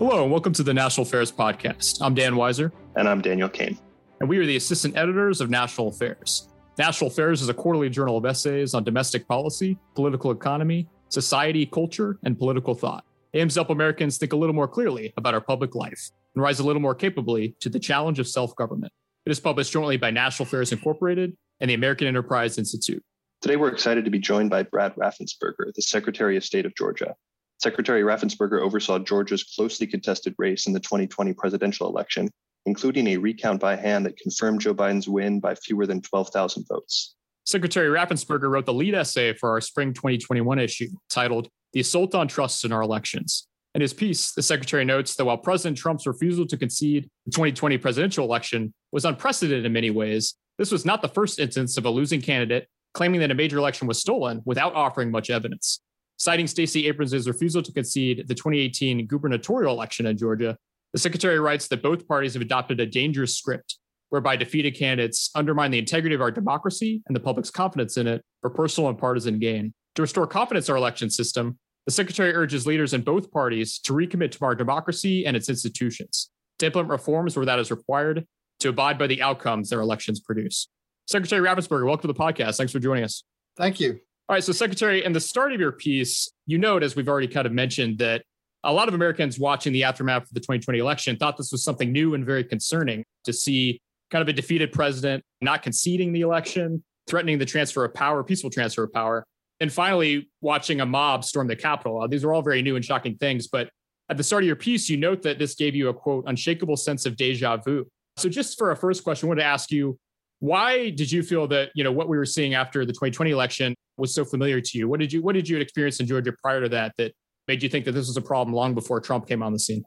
Hello, and welcome to the National Affairs Podcast. I'm Dan Weiser. And I'm Daniel Kane. And we are the assistant editors of National Affairs. National Affairs is a quarterly journal of essays on domestic policy, political economy, society, culture, and political thought. It aims to help Americans think a little more clearly about our public life and rise a little more capably to the challenge of self government. It is published jointly by National Affairs Incorporated and the American Enterprise Institute. Today, we're excited to be joined by Brad Raffensperger, the Secretary of State of Georgia. Secretary Raffensperger oversaw Georgia's closely contested race in the 2020 presidential election, including a recount by hand that confirmed Joe Biden's win by fewer than 12,000 votes. Secretary Raffensperger wrote the lead essay for our spring 2021 issue titled The Assault on Trust in Our Elections. In his piece, the secretary notes that while President Trump's refusal to concede the 2020 presidential election was unprecedented in many ways, this was not the first instance of a losing candidate claiming that a major election was stolen without offering much evidence. Citing Stacey Abrams' refusal to concede the 2018 gubernatorial election in Georgia, the secretary writes that both parties have adopted a dangerous script whereby defeated candidates undermine the integrity of our democracy and the public's confidence in it for personal and partisan gain. To restore confidence in our election system, the secretary urges leaders in both parties to recommit to our democracy and its institutions, to implement reforms where that is required, to abide by the outcomes their elections produce. Secretary Raffensperger, welcome to the podcast. Thanks for joining us. Thank you. All right. So, Secretary, in the start of your piece, you note, as we've already kind of mentioned, that a lot of Americans watching the aftermath of the 2020 election thought this was something new and very concerning to see kind of a defeated president not conceding the election, threatening the transfer of power, peaceful transfer of power, and finally watching a mob storm the Capitol. These are all very new and shocking things. But at the start of your piece, you note that this gave you a quote, unshakable sense of deja vu. So, just for a first question, I wanted to ask you why did you feel that you know what we were seeing after the 2020 election was so familiar to you? What did you what did you experience in Georgia prior to that that made you think that this was a problem long before Trump came on the scene?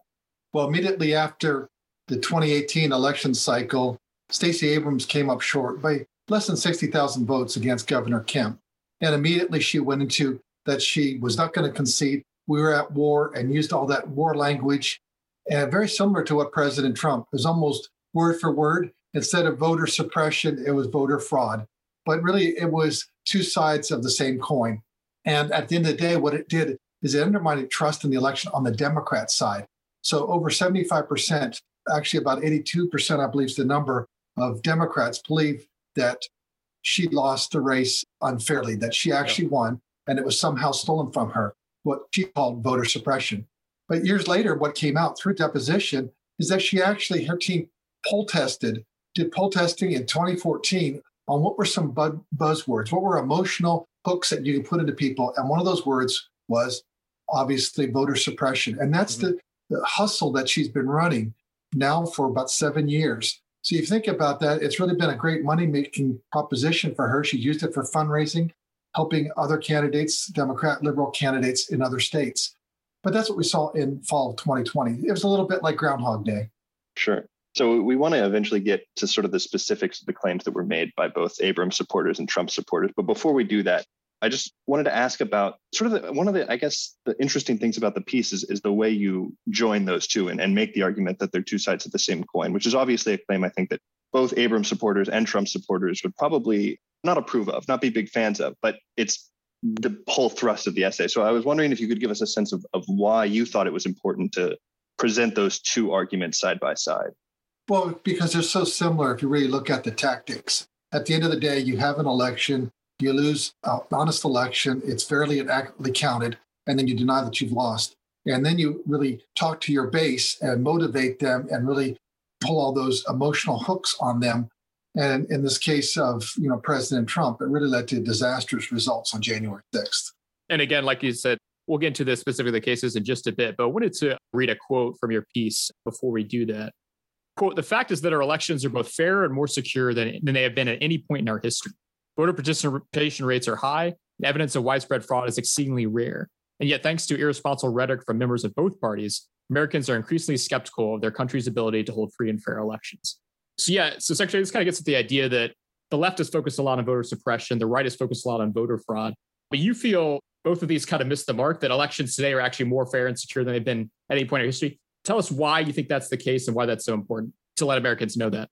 Well, immediately after the 2018 election cycle, Stacey Abrams came up short by less than 60,000 votes against Governor Kemp. And immediately she went into that she was not going to concede. We were at war and used all that war language. And very similar to what President Trump was almost word for word instead of voter suppression, it was voter fraud. But really, it was two sides of the same coin. And at the end of the day, what it did is it undermined trust in the election on the Democrat side. So over 75%, actually about 82%, I believe is the number of Democrats believe that she lost the race unfairly, that she actually yep. won and it was somehow stolen from her, what she called voter suppression. But years later, what came out through deposition is that she actually, her team poll tested did poll testing in 2014 on what were some buzzwords, what were emotional hooks that you can put into people. And one of those words was obviously voter suppression. And that's mm-hmm. the, the hustle that she's been running now for about seven years. So you think about that, it's really been a great money making proposition for her. She used it for fundraising, helping other candidates, Democrat, liberal candidates in other states. But that's what we saw in fall of 2020. It was a little bit like Groundhog Day. Sure. So we want to eventually get to sort of the specifics of the claims that were made by both Abrams supporters and Trump supporters. But before we do that, I just wanted to ask about sort of the, one of the, I guess, the interesting things about the piece is, is the way you join those two and, and make the argument that they're two sides of the same coin, which is obviously a claim I think that both Abrams supporters and Trump supporters would probably not approve of, not be big fans of, but it's the whole thrust of the essay. So I was wondering if you could give us a sense of, of why you thought it was important to present those two arguments side by side. Well, because they're so similar if you really look at the tactics. At the end of the day, you have an election, you lose an honest election, it's fairly and accurately counted, and then you deny that you've lost. And then you really talk to your base and motivate them and really pull all those emotional hooks on them. And in this case of you know President Trump, it really led to disastrous results on January 6th. And again, like you said, we'll get into the specific the cases in just a bit, but I wanted to read a quote from your piece before we do that quote, the fact is that our elections are both fairer and more secure than, than they have been at any point in our history. Voter participation rates are high, and evidence of widespread fraud is exceedingly rare. And yet, thanks to irresponsible rhetoric from members of both parties, Americans are increasingly skeptical of their country's ability to hold free and fair elections. So, yeah, so Secretary, this kind of gets at the idea that the left is focused a lot on voter suppression, the right is focused a lot on voter fraud. But you feel both of these kind of missed the mark, that elections today are actually more fair and secure than they've been at any point in history. Tell us why you think that's the case and why that's so important to let Americans know that.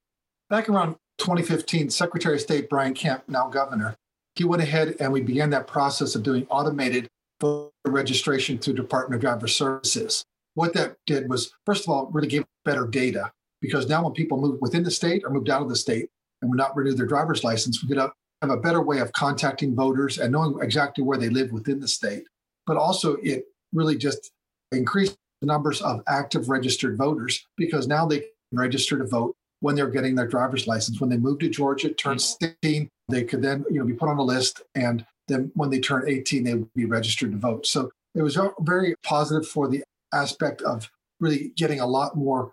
Back around 2015, Secretary of State Brian Kemp, now governor, he went ahead and we began that process of doing automated voter registration through Department of Driver Services. what that did was, first of all, really gave better data because now when people move within the state or moved out of the state and would not renew their driver's license, we could have a better way of contacting voters and knowing exactly where they live within the state. But also, it really just increased the numbers of active registered voters because now they can register to vote when they're getting their driver's license. When they move to Georgia, turn mm-hmm. 16, they could then you know be put on a list, and then when they turn 18, they would be registered to vote. So it was very positive for the aspect of really getting a lot more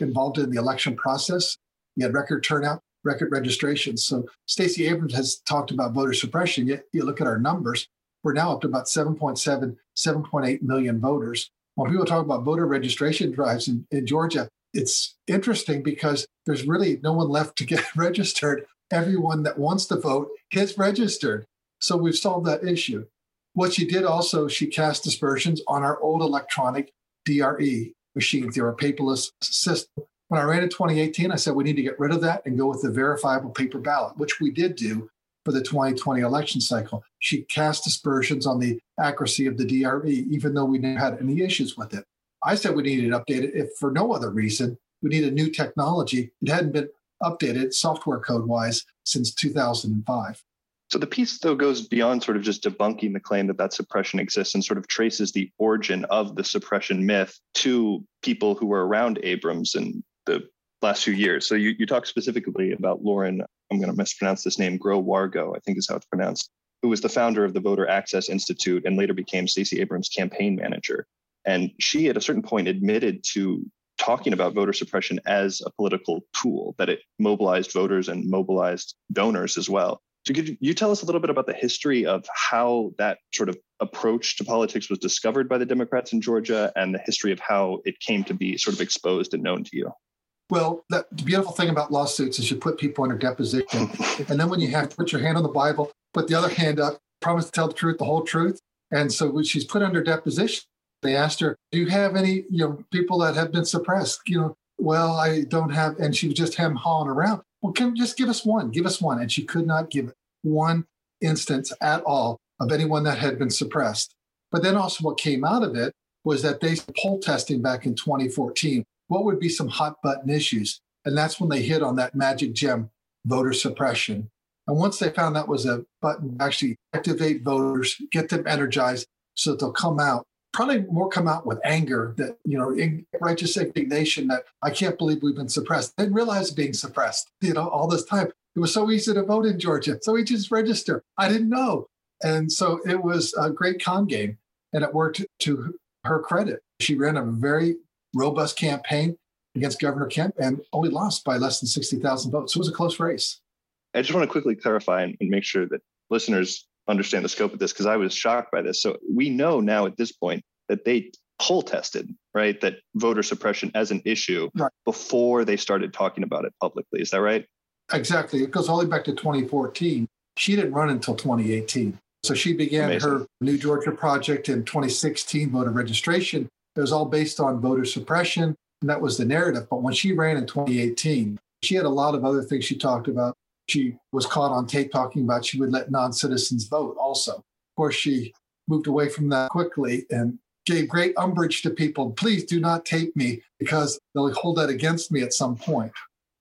involved in the election process. We had record turnout, record registrations. So Stacey Abrams has talked about voter suppression. Yet you look at our numbers, we're now up to about 7.7, 7.8 million voters. When people talk about voter registration drives in, in Georgia, it's interesting because there's really no one left to get registered. Everyone that wants to vote gets registered. So we've solved that issue. What she did also, she cast dispersions on our old electronic DRE. They were a paperless system. When I ran in 2018, I said we need to get rid of that and go with the verifiable paper ballot, which we did do for the 2020 election cycle. She cast aspersions on the accuracy of the DRE, even though we never had any issues with it. I said we needed to update it if for no other reason. We need a new technology. It hadn't been updated software code wise since 2005. So the piece, though, goes beyond sort of just debunking the claim that that suppression exists and sort of traces the origin of the suppression myth to people who were around Abrams in the last few years. So you, you talk specifically about Lauren, I'm going to mispronounce this name, Groh-Wargo, I think is how it's pronounced, who was the founder of the Voter Access Institute and later became Stacey Abrams' campaign manager. And she, at a certain point, admitted to talking about voter suppression as a political tool, that it mobilized voters and mobilized donors as well. So could you tell us a little bit about the history of how that sort of approach to politics was discovered by the Democrats in Georgia and the history of how it came to be sort of exposed and known to you? Well, the beautiful thing about lawsuits is you put people under deposition. and then when you have to put your hand on the Bible, put the other hand up, promise to tell the truth, the whole truth. And so when she's put under deposition, they asked her, Do you have any you know people that have been suppressed? You know, well, I don't have, and she was just hem hawing around. Well, can just give us one, give us one. And she could not give one instance at all of anyone that had been suppressed. But then also what came out of it was that they poll testing back in 2014. What would be some hot button issues? And that's when they hit on that magic gem, voter suppression. And once they found that was a button, actually activate voters, get them energized so that they'll come out probably more come out with anger that, you know, righteous indignation that I can't believe we've been suppressed. They didn't realize being suppressed, you know, all this time. It was so easy to vote in Georgia. So we just register. I didn't know. And so it was a great con game and it worked to her credit. She ran a very robust campaign against Governor Kemp and only lost by less than 60,000 votes. So it was a close race. I just want to quickly clarify and make sure that listeners understand the scope of this because I was shocked by this. So we know now at this point that they poll tested, right, that voter suppression as an issue right. before they started talking about it publicly. Is that right? Exactly. It goes all the way back to 2014. She didn't run until 2018. So she began Amazing. her New Georgia project in 2016, voter registration. It was all based on voter suppression, and that was the narrative. But when she ran in 2018, she had a lot of other things she talked about she was caught on tape talking about she would let non citizens vote also. Of course, she moved away from that quickly and gave great umbrage to people. Please do not tape me because they'll hold that against me at some point.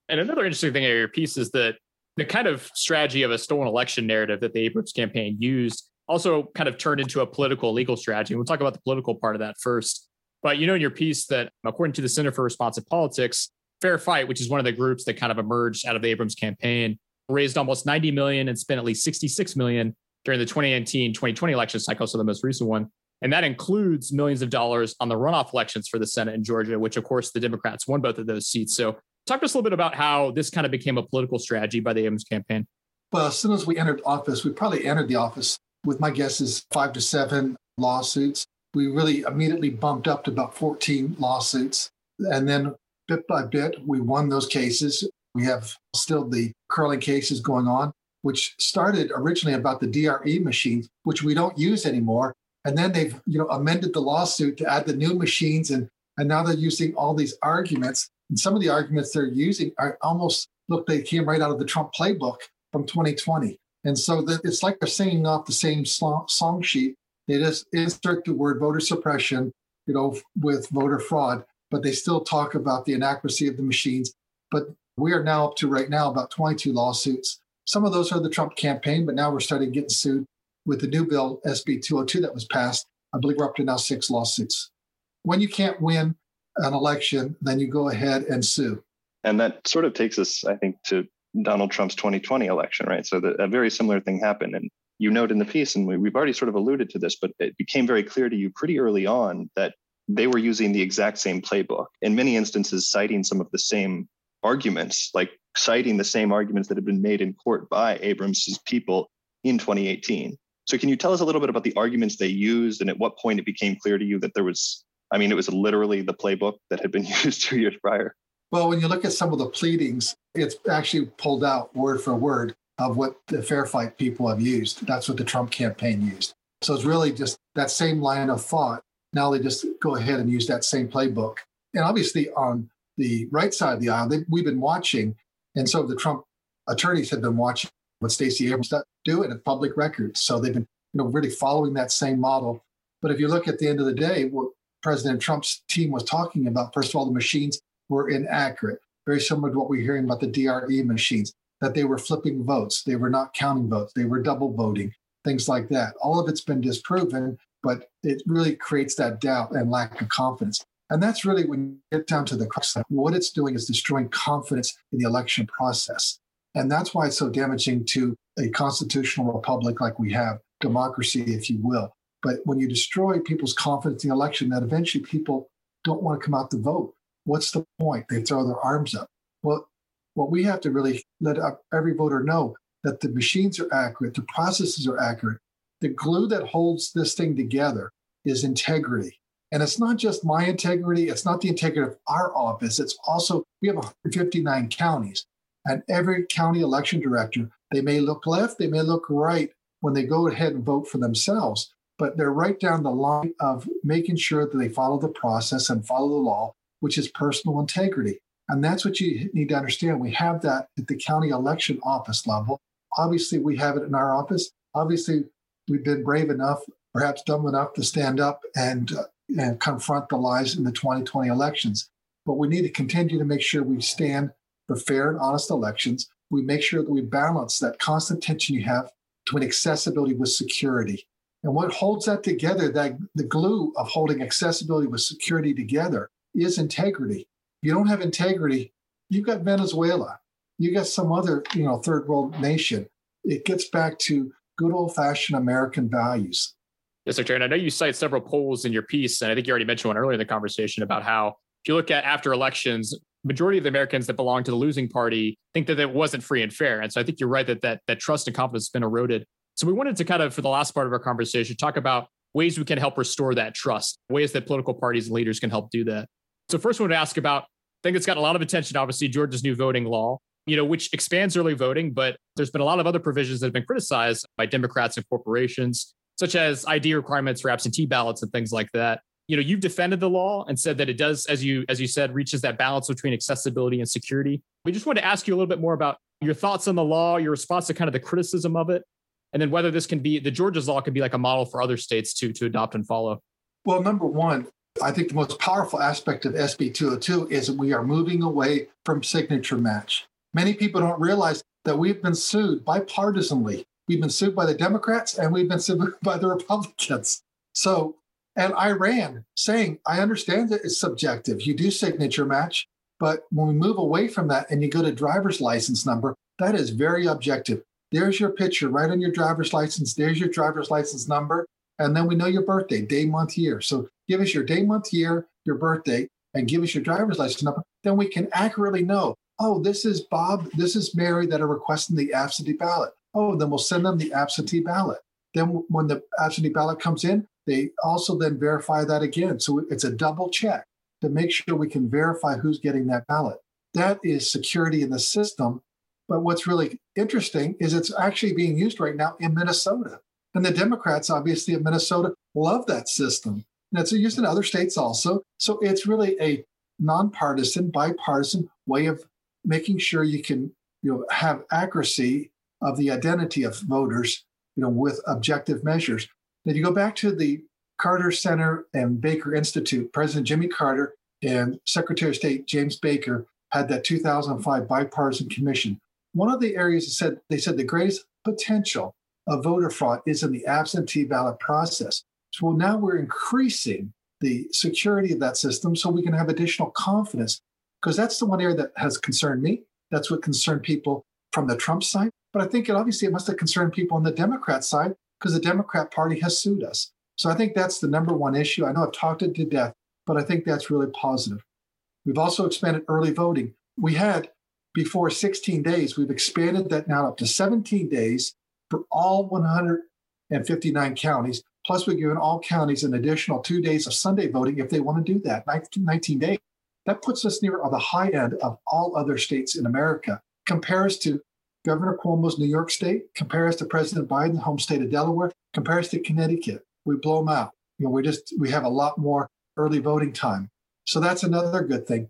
And another interesting thing of your piece is that the kind of strategy of a stolen election narrative that the Abrams campaign used also kind of turned into a political legal strategy. We'll talk about the political part of that first. But you know in your piece that according to the Center for Responsive Politics, Fair Fight, which is one of the groups that kind of emerged out of the Abrams campaign, raised almost 90 million and spent at least 66 million during the 2019-2020 election cycle, so the most recent one. And that includes millions of dollars on the runoff elections for the Senate in Georgia, which of course the Democrats won both of those seats. So talk to us a little bit about how this kind of became a political strategy by the Abrams campaign. Well, as soon as we entered office, we probably entered the office with my guess is five to seven lawsuits. We really immediately bumped up to about 14 lawsuits. And then bit by bit, we won those cases. We have still the Curling cases going on, which started originally about the DRE machines, which we don't use anymore. And then they've you know amended the lawsuit to add the new machines, and and now they're using all these arguments. And some of the arguments they're using are almost look they came right out of the Trump playbook from 2020. And so it's like they're singing off the same song sheet. They just insert the word voter suppression you know, with voter fraud, but they still talk about the inaccuracy of the machines. But we are now up to right now about 22 lawsuits. Some of those are the Trump campaign, but now we're starting getting sued with the new bill, SB 202, that was passed. I believe we're up to now six lawsuits. When you can't win an election, then you go ahead and sue. And that sort of takes us, I think, to Donald Trump's 2020 election, right? So the, a very similar thing happened. And you note in the piece, and we, we've already sort of alluded to this, but it became very clear to you pretty early on that they were using the exact same playbook, in many instances, citing some of the same arguments, like citing the same arguments that had been made in court by Abrams's people in 2018. So, can you tell us a little bit about the arguments they used and at what point it became clear to you that there was, I mean, it was literally the playbook that had been used two years prior? Well, when you look at some of the pleadings, it's actually pulled out word for word of what the Fair Fight people have used. That's what the Trump campaign used. So it's really just that same line of thought. Now they just go ahead and use that same playbook. And obviously, on the right side of the aisle, they, we've been watching, and so the Trump attorneys have been watching what Stacey Abrams do in public records. So they've been, you know, really following that same model. But if you look at the end of the day, what President Trump's team was talking about, first of all, the machines were inaccurate, very similar to what we're hearing about the DRE machines, that they were flipping votes, they were not counting votes, they were double voting, things like that. All of it's been disproven, but it really creates that doubt and lack of confidence. And that's really when you get down to the crux of what it's doing is destroying confidence in the election process. And that's why it's so damaging to a constitutional republic like we have, democracy, if you will. But when you destroy people's confidence in the election, that eventually people don't want to come out to vote. What's the point? They throw their arms up. Well, what we have to really let every voter know that the machines are accurate, the processes are accurate. The glue that holds this thing together is integrity. And it's not just my integrity, it's not the integrity of our office. It's also, we have 159 counties, and every county election director, they may look left, they may look right when they go ahead and vote for themselves, but they're right down the line of making sure that they follow the process and follow the law which is personal integrity. And that's what you need to understand. We have that at the county election office level. Obviously, we have it in our office. Obviously, we've been brave enough, perhaps dumb enough to stand up and, uh, and confront the lies in the 2020 elections. But we need to continue to make sure we stand for fair and honest elections. We make sure that we balance that constant tension you have between accessibility with security. And what holds that together, that the glue of holding accessibility with security together, is integrity. You don't have integrity, you've got Venezuela, you got some other, you know, third world nation. It gets back to good old fashioned American values. Yes, Secretary. And I know you cite several polls in your piece, and I think you already mentioned one earlier in the conversation about how if you look at after elections, majority of the Americans that belong to the losing party think that it wasn't free and fair. And so I think you're right that that, that trust and confidence has been eroded. So we wanted to kind of, for the last part of our conversation, talk about ways we can help restore that trust, ways that political parties and leaders can help do that. So first one to ask about, I think it's got a lot of attention, obviously, Georgia's new voting law, you know, which expands early voting, but there's been a lot of other provisions that have been criticized by Democrats and corporations, such as ID requirements for absentee ballots and things like that. You know, you've defended the law and said that it does, as you as you said, reaches that balance between accessibility and security. We just want to ask you a little bit more about your thoughts on the law, your response to kind of the criticism of it, and then whether this can be the Georgia's law can be like a model for other states to to adopt and follow. Well, number one, I think the most powerful aspect of SB 202 is that we are moving away from signature match. Many people don't realize that we've been sued bipartisanly. We've been sued by the Democrats and we've been sued by the Republicans. So, and I ran saying, I understand that it's subjective. You do signature match, but when we move away from that and you go to driver's license number, that is very objective. There's your picture right on your driver's license. There's your driver's license number. And then we know your birthday, day, month, year. So give us your day, month, year, your birthday, and give us your driver's license number. Then we can accurately know, oh, this is Bob, this is Mary that are requesting the absentee ballot. Oh, then we'll send them the absentee ballot. Then when the absentee ballot comes in, they also then verify that again. So it's a double check to make sure we can verify who's getting that ballot. That is security in the system. But what's really interesting is it's actually being used right now in Minnesota. And the Democrats, obviously, in Minnesota love that system. And it's used in other states also. So it's really a nonpartisan, bipartisan way of making sure you can you know, have accuracy of the identity of voters you know, with objective measures. Then you go back to the Carter Center and Baker Institute, President Jimmy Carter and Secretary of State James Baker had that 2005 bipartisan commission. One of the areas said they said the greatest potential of voter fraud is in the absentee ballot process. So now we're increasing the security of that system so we can have additional confidence because that's the one area that has concerned me. That's what concerned people from the Trump side. But I think it obviously it must have concerned people on the Democrat side because the Democrat Party has sued us. So I think that's the number one issue. I know I've talked it to death, but I think that's really positive. We've also expanded early voting. We had before 16 days, we've expanded that now up to 17 days for all 159 counties. Plus, we've given all counties an additional two days of Sunday voting if they want to do that, 19 days. That puts us near the high end of all other states in America. Compares to Governor Cuomo's New York State, compares to President Biden's home state of Delaware, compares to Connecticut. We blow them out. You know, we just we have a lot more early voting time. So that's another good thing.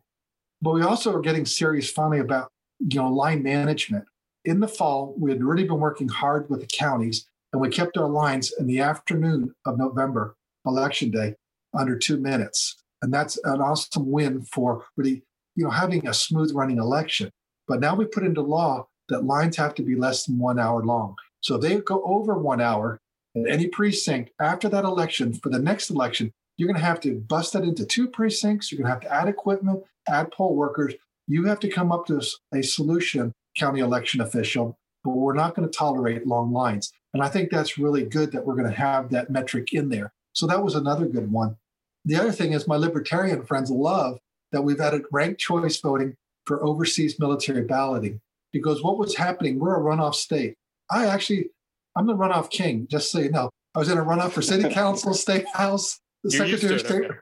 But we also are getting serious finally about you know line management. In the fall, we had already been working hard with the counties, and we kept our lines in the afternoon of November, election day, under two minutes. And that's an awesome win for really, you know, having a smooth running election. But now we put into law that lines have to be less than one hour long. So if they go over one hour in any precinct after that election for the next election, you're going to have to bust that into two precincts. You're going to have to add equipment, add poll workers. You have to come up to a solution, county election official, but we're not going to tolerate long lines. And I think that's really good that we're going to have that metric in there. So that was another good one. The other thing is my libertarian friends love that we've added ranked choice voting for overseas military balloting because what was happening, we're a runoff state. I actually, I'm the runoff king, just so you know. I was in a runoff for city council, state house, the secretary of state, okay.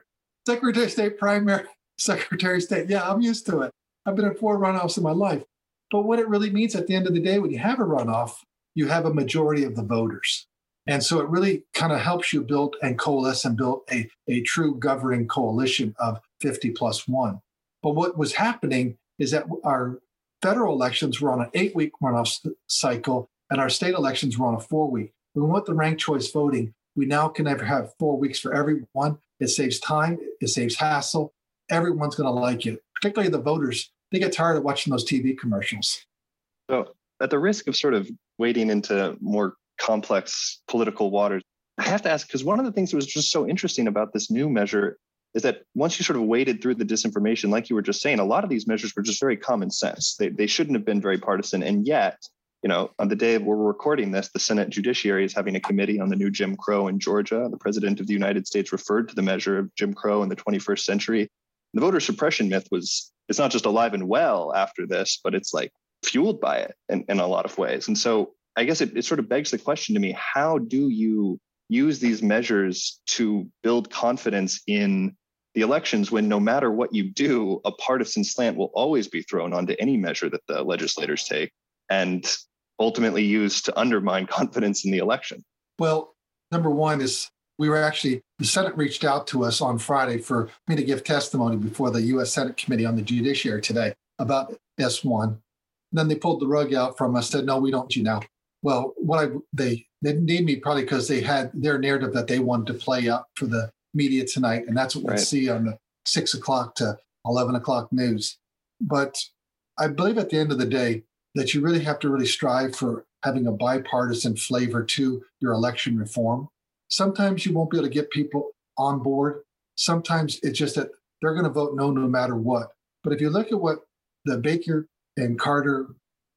secretary of state primary, secretary of state. Yeah, I'm used to it. I've been in four runoffs in my life. But what it really means at the end of the day, when you have a runoff, you have a majority of the voters. And so it really kind of helps you build and coalesce and build a, a true governing coalition of 50 plus one. But what was happening is that our federal elections were on an eight week runoff cycle, and our state elections were on a four week. We want the ranked choice voting, we now can ever have four weeks for everyone. It saves time, it saves hassle. Everyone's going to like it, particularly the voters. They get tired of watching those TV commercials. So, at the risk of sort of wading into more complex political waters, I have to ask because one of the things that was just so interesting about this new measure is that once you sort of waded through the disinformation, like you were just saying, a lot of these measures were just very common sense. They, they shouldn't have been very partisan. And yet, you know, on the day we're recording this, the Senate Judiciary is having a committee on the new Jim Crow in Georgia. The president of the United States referred to the measure of Jim Crow in the 21st century. The voter suppression myth was, it's not just alive and well after this, but it's like fueled by it in, in a lot of ways. And so I guess it, it sort of begs the question to me how do you use these measures to build confidence in the elections when no matter what you do, a partisan slant will always be thrown onto any measure that the legislators take and ultimately used to undermine confidence in the election? Well, number one is we were actually, the Senate reached out to us on Friday for me to give testimony before the U.S. Senate Committee on the Judiciary today about S1. Then they pulled the rug out from us, said, no, we don't you now. Well, what I they they didn't need me probably because they had their narrative that they wanted to play up for the media tonight, and that's what right. we see on the six o'clock to eleven o'clock news. But I believe at the end of the day that you really have to really strive for having a bipartisan flavor to your election reform. Sometimes you won't be able to get people on board. Sometimes it's just that they're going to vote no no matter what. But if you look at what the Baker and Carter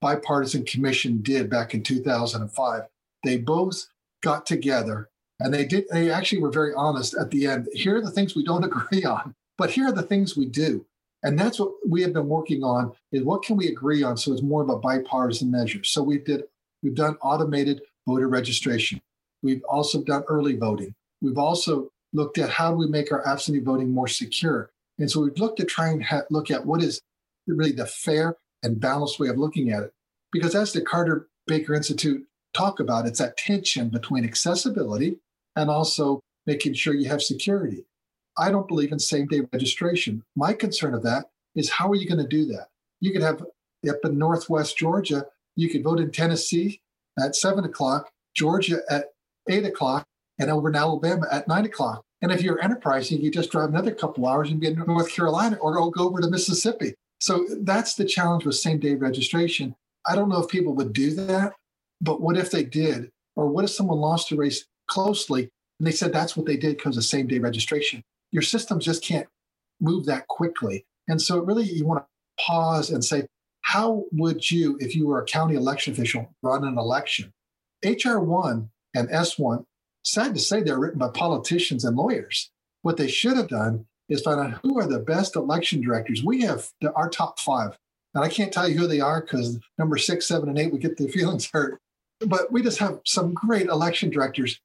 bipartisan commission did back in 2005, they both got together and they did, they actually were very honest at the end. Here are the things we don't agree on, but here are the things we do. And that's what we have been working on is what can we agree on so it's more of a bipartisan measure. So we did we've done automated voter registration. We've also done early voting. We've also looked at how do we make our absentee voting more secure. And so we've looked to try and ha- look at what is really the fair and balanced way of looking at it. Because as the Carter Baker Institute talk about, it's that tension between accessibility and also making sure you have security. I don't believe in same day registration. My concern of that is how are you going to do that? You could have up in Northwest Georgia, you could vote in Tennessee at seven o'clock, Georgia at eight o'clock, and over in Alabama at nine o'clock. And if you're enterprising, you just drive another couple hours and be in North Carolina or go over to Mississippi. So that's the challenge with same day registration. I don't know if people would do that, but what if they did? Or what if someone lost a race closely and they said that's what they did because of same day registration? Your systems just can't move that quickly. And so really you want to pause and say, how would you, if you were a county election official, run an election? HR1 and S1, sad to say, they're written by politicians and lawyers. What they should have done is find out who are the best election directors. We have the, our top five. And I can't tell you who they are because number six, seven, and eight, we get the feelings hurt. But we just have some great election directors.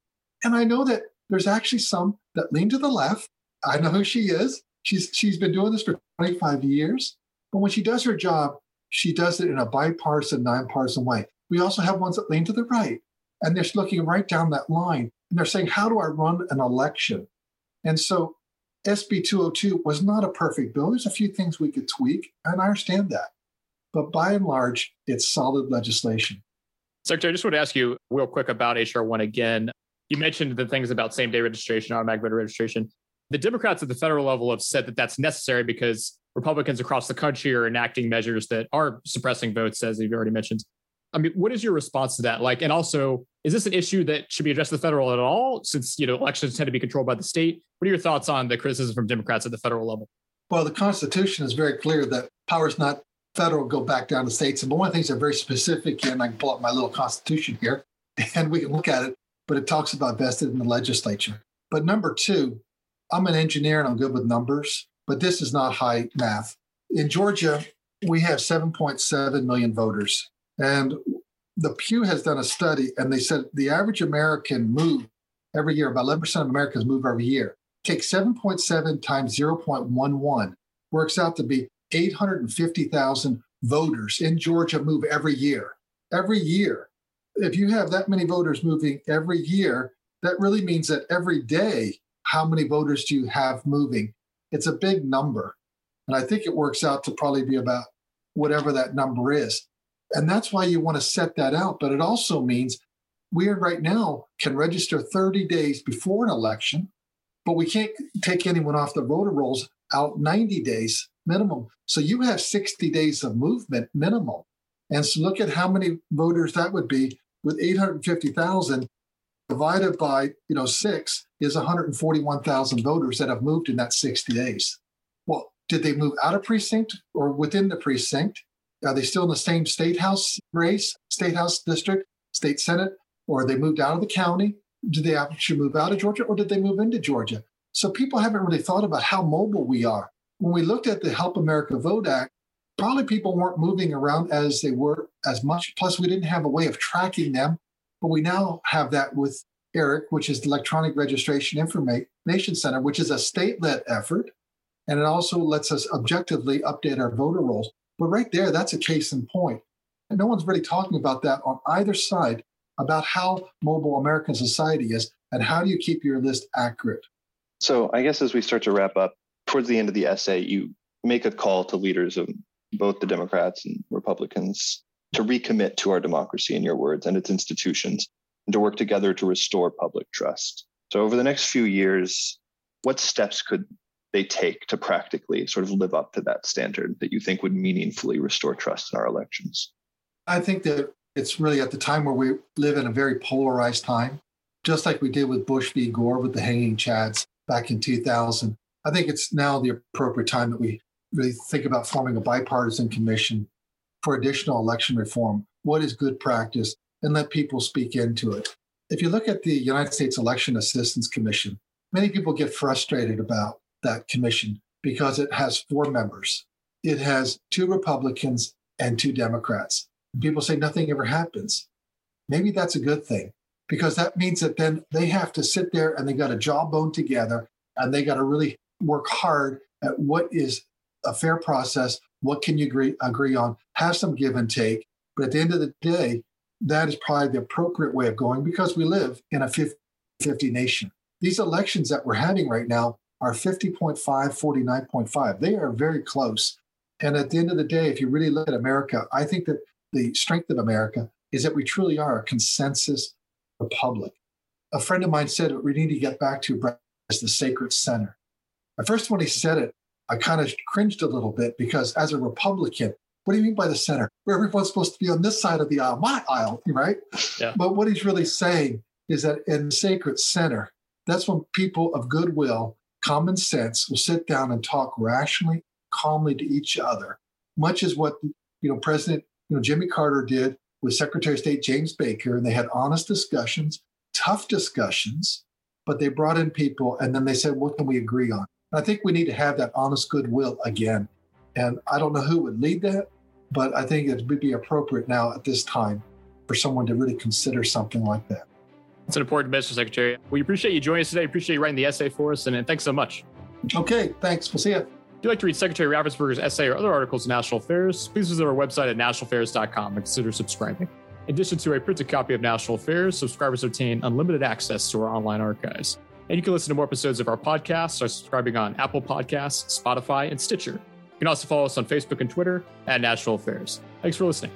And I know that there's actually some that lean to the left. I know who she is. She's she's been doing this for 25 years. But when she does her job, she does it in a bipartisan, nonpartisan way. We also have ones that lean to the right, and they're looking right down that line, and they're saying, "How do I run an election?" And so, SB 202 was not a perfect bill. There's a few things we could tweak, and I understand that. But by and large, it's solid legislation. Secretary, I just want to ask you real quick about HR 1 again. You mentioned the things about same day registration, automatic voter registration. The Democrats at the federal level have said that that's necessary because Republicans across the country are enacting measures that are suppressing votes, as you've already mentioned. I mean, what is your response to that? Like, and also, is this an issue that should be addressed at the federal at all? Since you know elections tend to be controlled by the state. What are your thoughts on the criticism from Democrats at the federal level? Well, the Constitution is very clear that power is not federal, go back down to states. And one of the things that's very specific, here, and I can pull up my little Constitution here, and we can look at it. But it talks about vested in the legislature. But number two, I'm an engineer and I'm good with numbers but this is not high math. In Georgia, we have 7.7 million voters. And the Pew has done a study, and they said the average American move every year, about 11% of Americans move every year. Take 7.7 times 0.11, works out to be 850,000 voters in Georgia move every year. Every year. If you have that many voters moving every year, that really means that every day, how many voters do you have moving? It's a big number. And I think it works out to probably be about whatever that number is. And that's why you want to set that out. But it also means we right now can register 30 days before an election, but we can't take anyone off the voter rolls out 90 days minimum. So you have 60 days of movement minimum. And so look at how many voters that would be with 850,000 divided by, you know, six is 141,000 voters that have moved in that 60 days. Well, did they move out of precinct or within the precinct? Are they still in the same state house race, state house district, state senate, or they moved out of the county? Did they actually move out of Georgia or did they move into Georgia? So people haven't really thought about how mobile we are. When we looked at the Help America Vote Act, probably people weren't moving around as they were as much. Plus, we didn't have a way of tracking them. But we now have that with ERIC, which is the Electronic Registration Information Center, which is a state led effort. And it also lets us objectively update our voter rolls. But right there, that's a case in point. And no one's really talking about that on either side about how mobile American society is and how do you keep your list accurate. So I guess as we start to wrap up, towards the end of the essay, you make a call to leaders of both the Democrats and Republicans to recommit to our democracy, in your words, and its institutions and to work together to restore public trust. So, over the next few years, what steps could they take to practically sort of live up to that standard that you think would meaningfully restore trust in our elections? I think that it's really at the time where we live in a very polarized time, just like we did with Bush v. Gore with the hanging chads back in 2000. I think it's now the appropriate time that we really think about forming a bipartisan commission for additional election reform. What is good practice? and let people speak into it. If you look at the United States Election Assistance Commission, many people get frustrated about that commission because it has four members. It has two Republicans and two Democrats. People say nothing ever happens. Maybe that's a good thing because that means that then they have to sit there and they got a jawbone together and they got to really work hard at what is a fair process. What can you agree, agree on? Have some give and take. But at the end of the day, that is probably the appropriate way of going because we live in a 50 50 nation. These elections that we're having right now are 50.5, 49.5. They are very close. And at the end of the day, if you really look at America, I think that the strength of America is that we truly are a consensus republic. a friend of mine said we need to get back to is the sacred center. At first, when he said it, I kind of cringed a little bit because as a Republican, what do you mean by the center? Where everyone's supposed to be on this side of the aisle, my aisle, right? Yeah. But what he's really saying is that in the sacred center, that's when people of goodwill, common sense, will sit down and talk rationally, calmly to each other, much as what you know President you know Jimmy Carter did with Secretary of State James Baker, and they had honest discussions, tough discussions, but they brought in people and then they said, what can we agree on? And I think we need to have that honest goodwill again. And I don't know who would lead that, but I think it would be appropriate now at this time for someone to really consider something like that. It's an important message, Secretary. We appreciate you joining us today. Appreciate you writing the essay for us, and thanks so much. Okay, thanks. We'll see you. If you'd like to read Secretary Raffensperger's essay or other articles in National Affairs, please visit our website at nationalaffairs.com and consider subscribing. In addition to a printed copy of National Affairs, subscribers obtain unlimited access to our online archives. And you can listen to more episodes of our podcast by subscribing on Apple Podcasts, Spotify, and Stitcher. You can also follow us on Facebook and Twitter at National Affairs. Thanks for listening.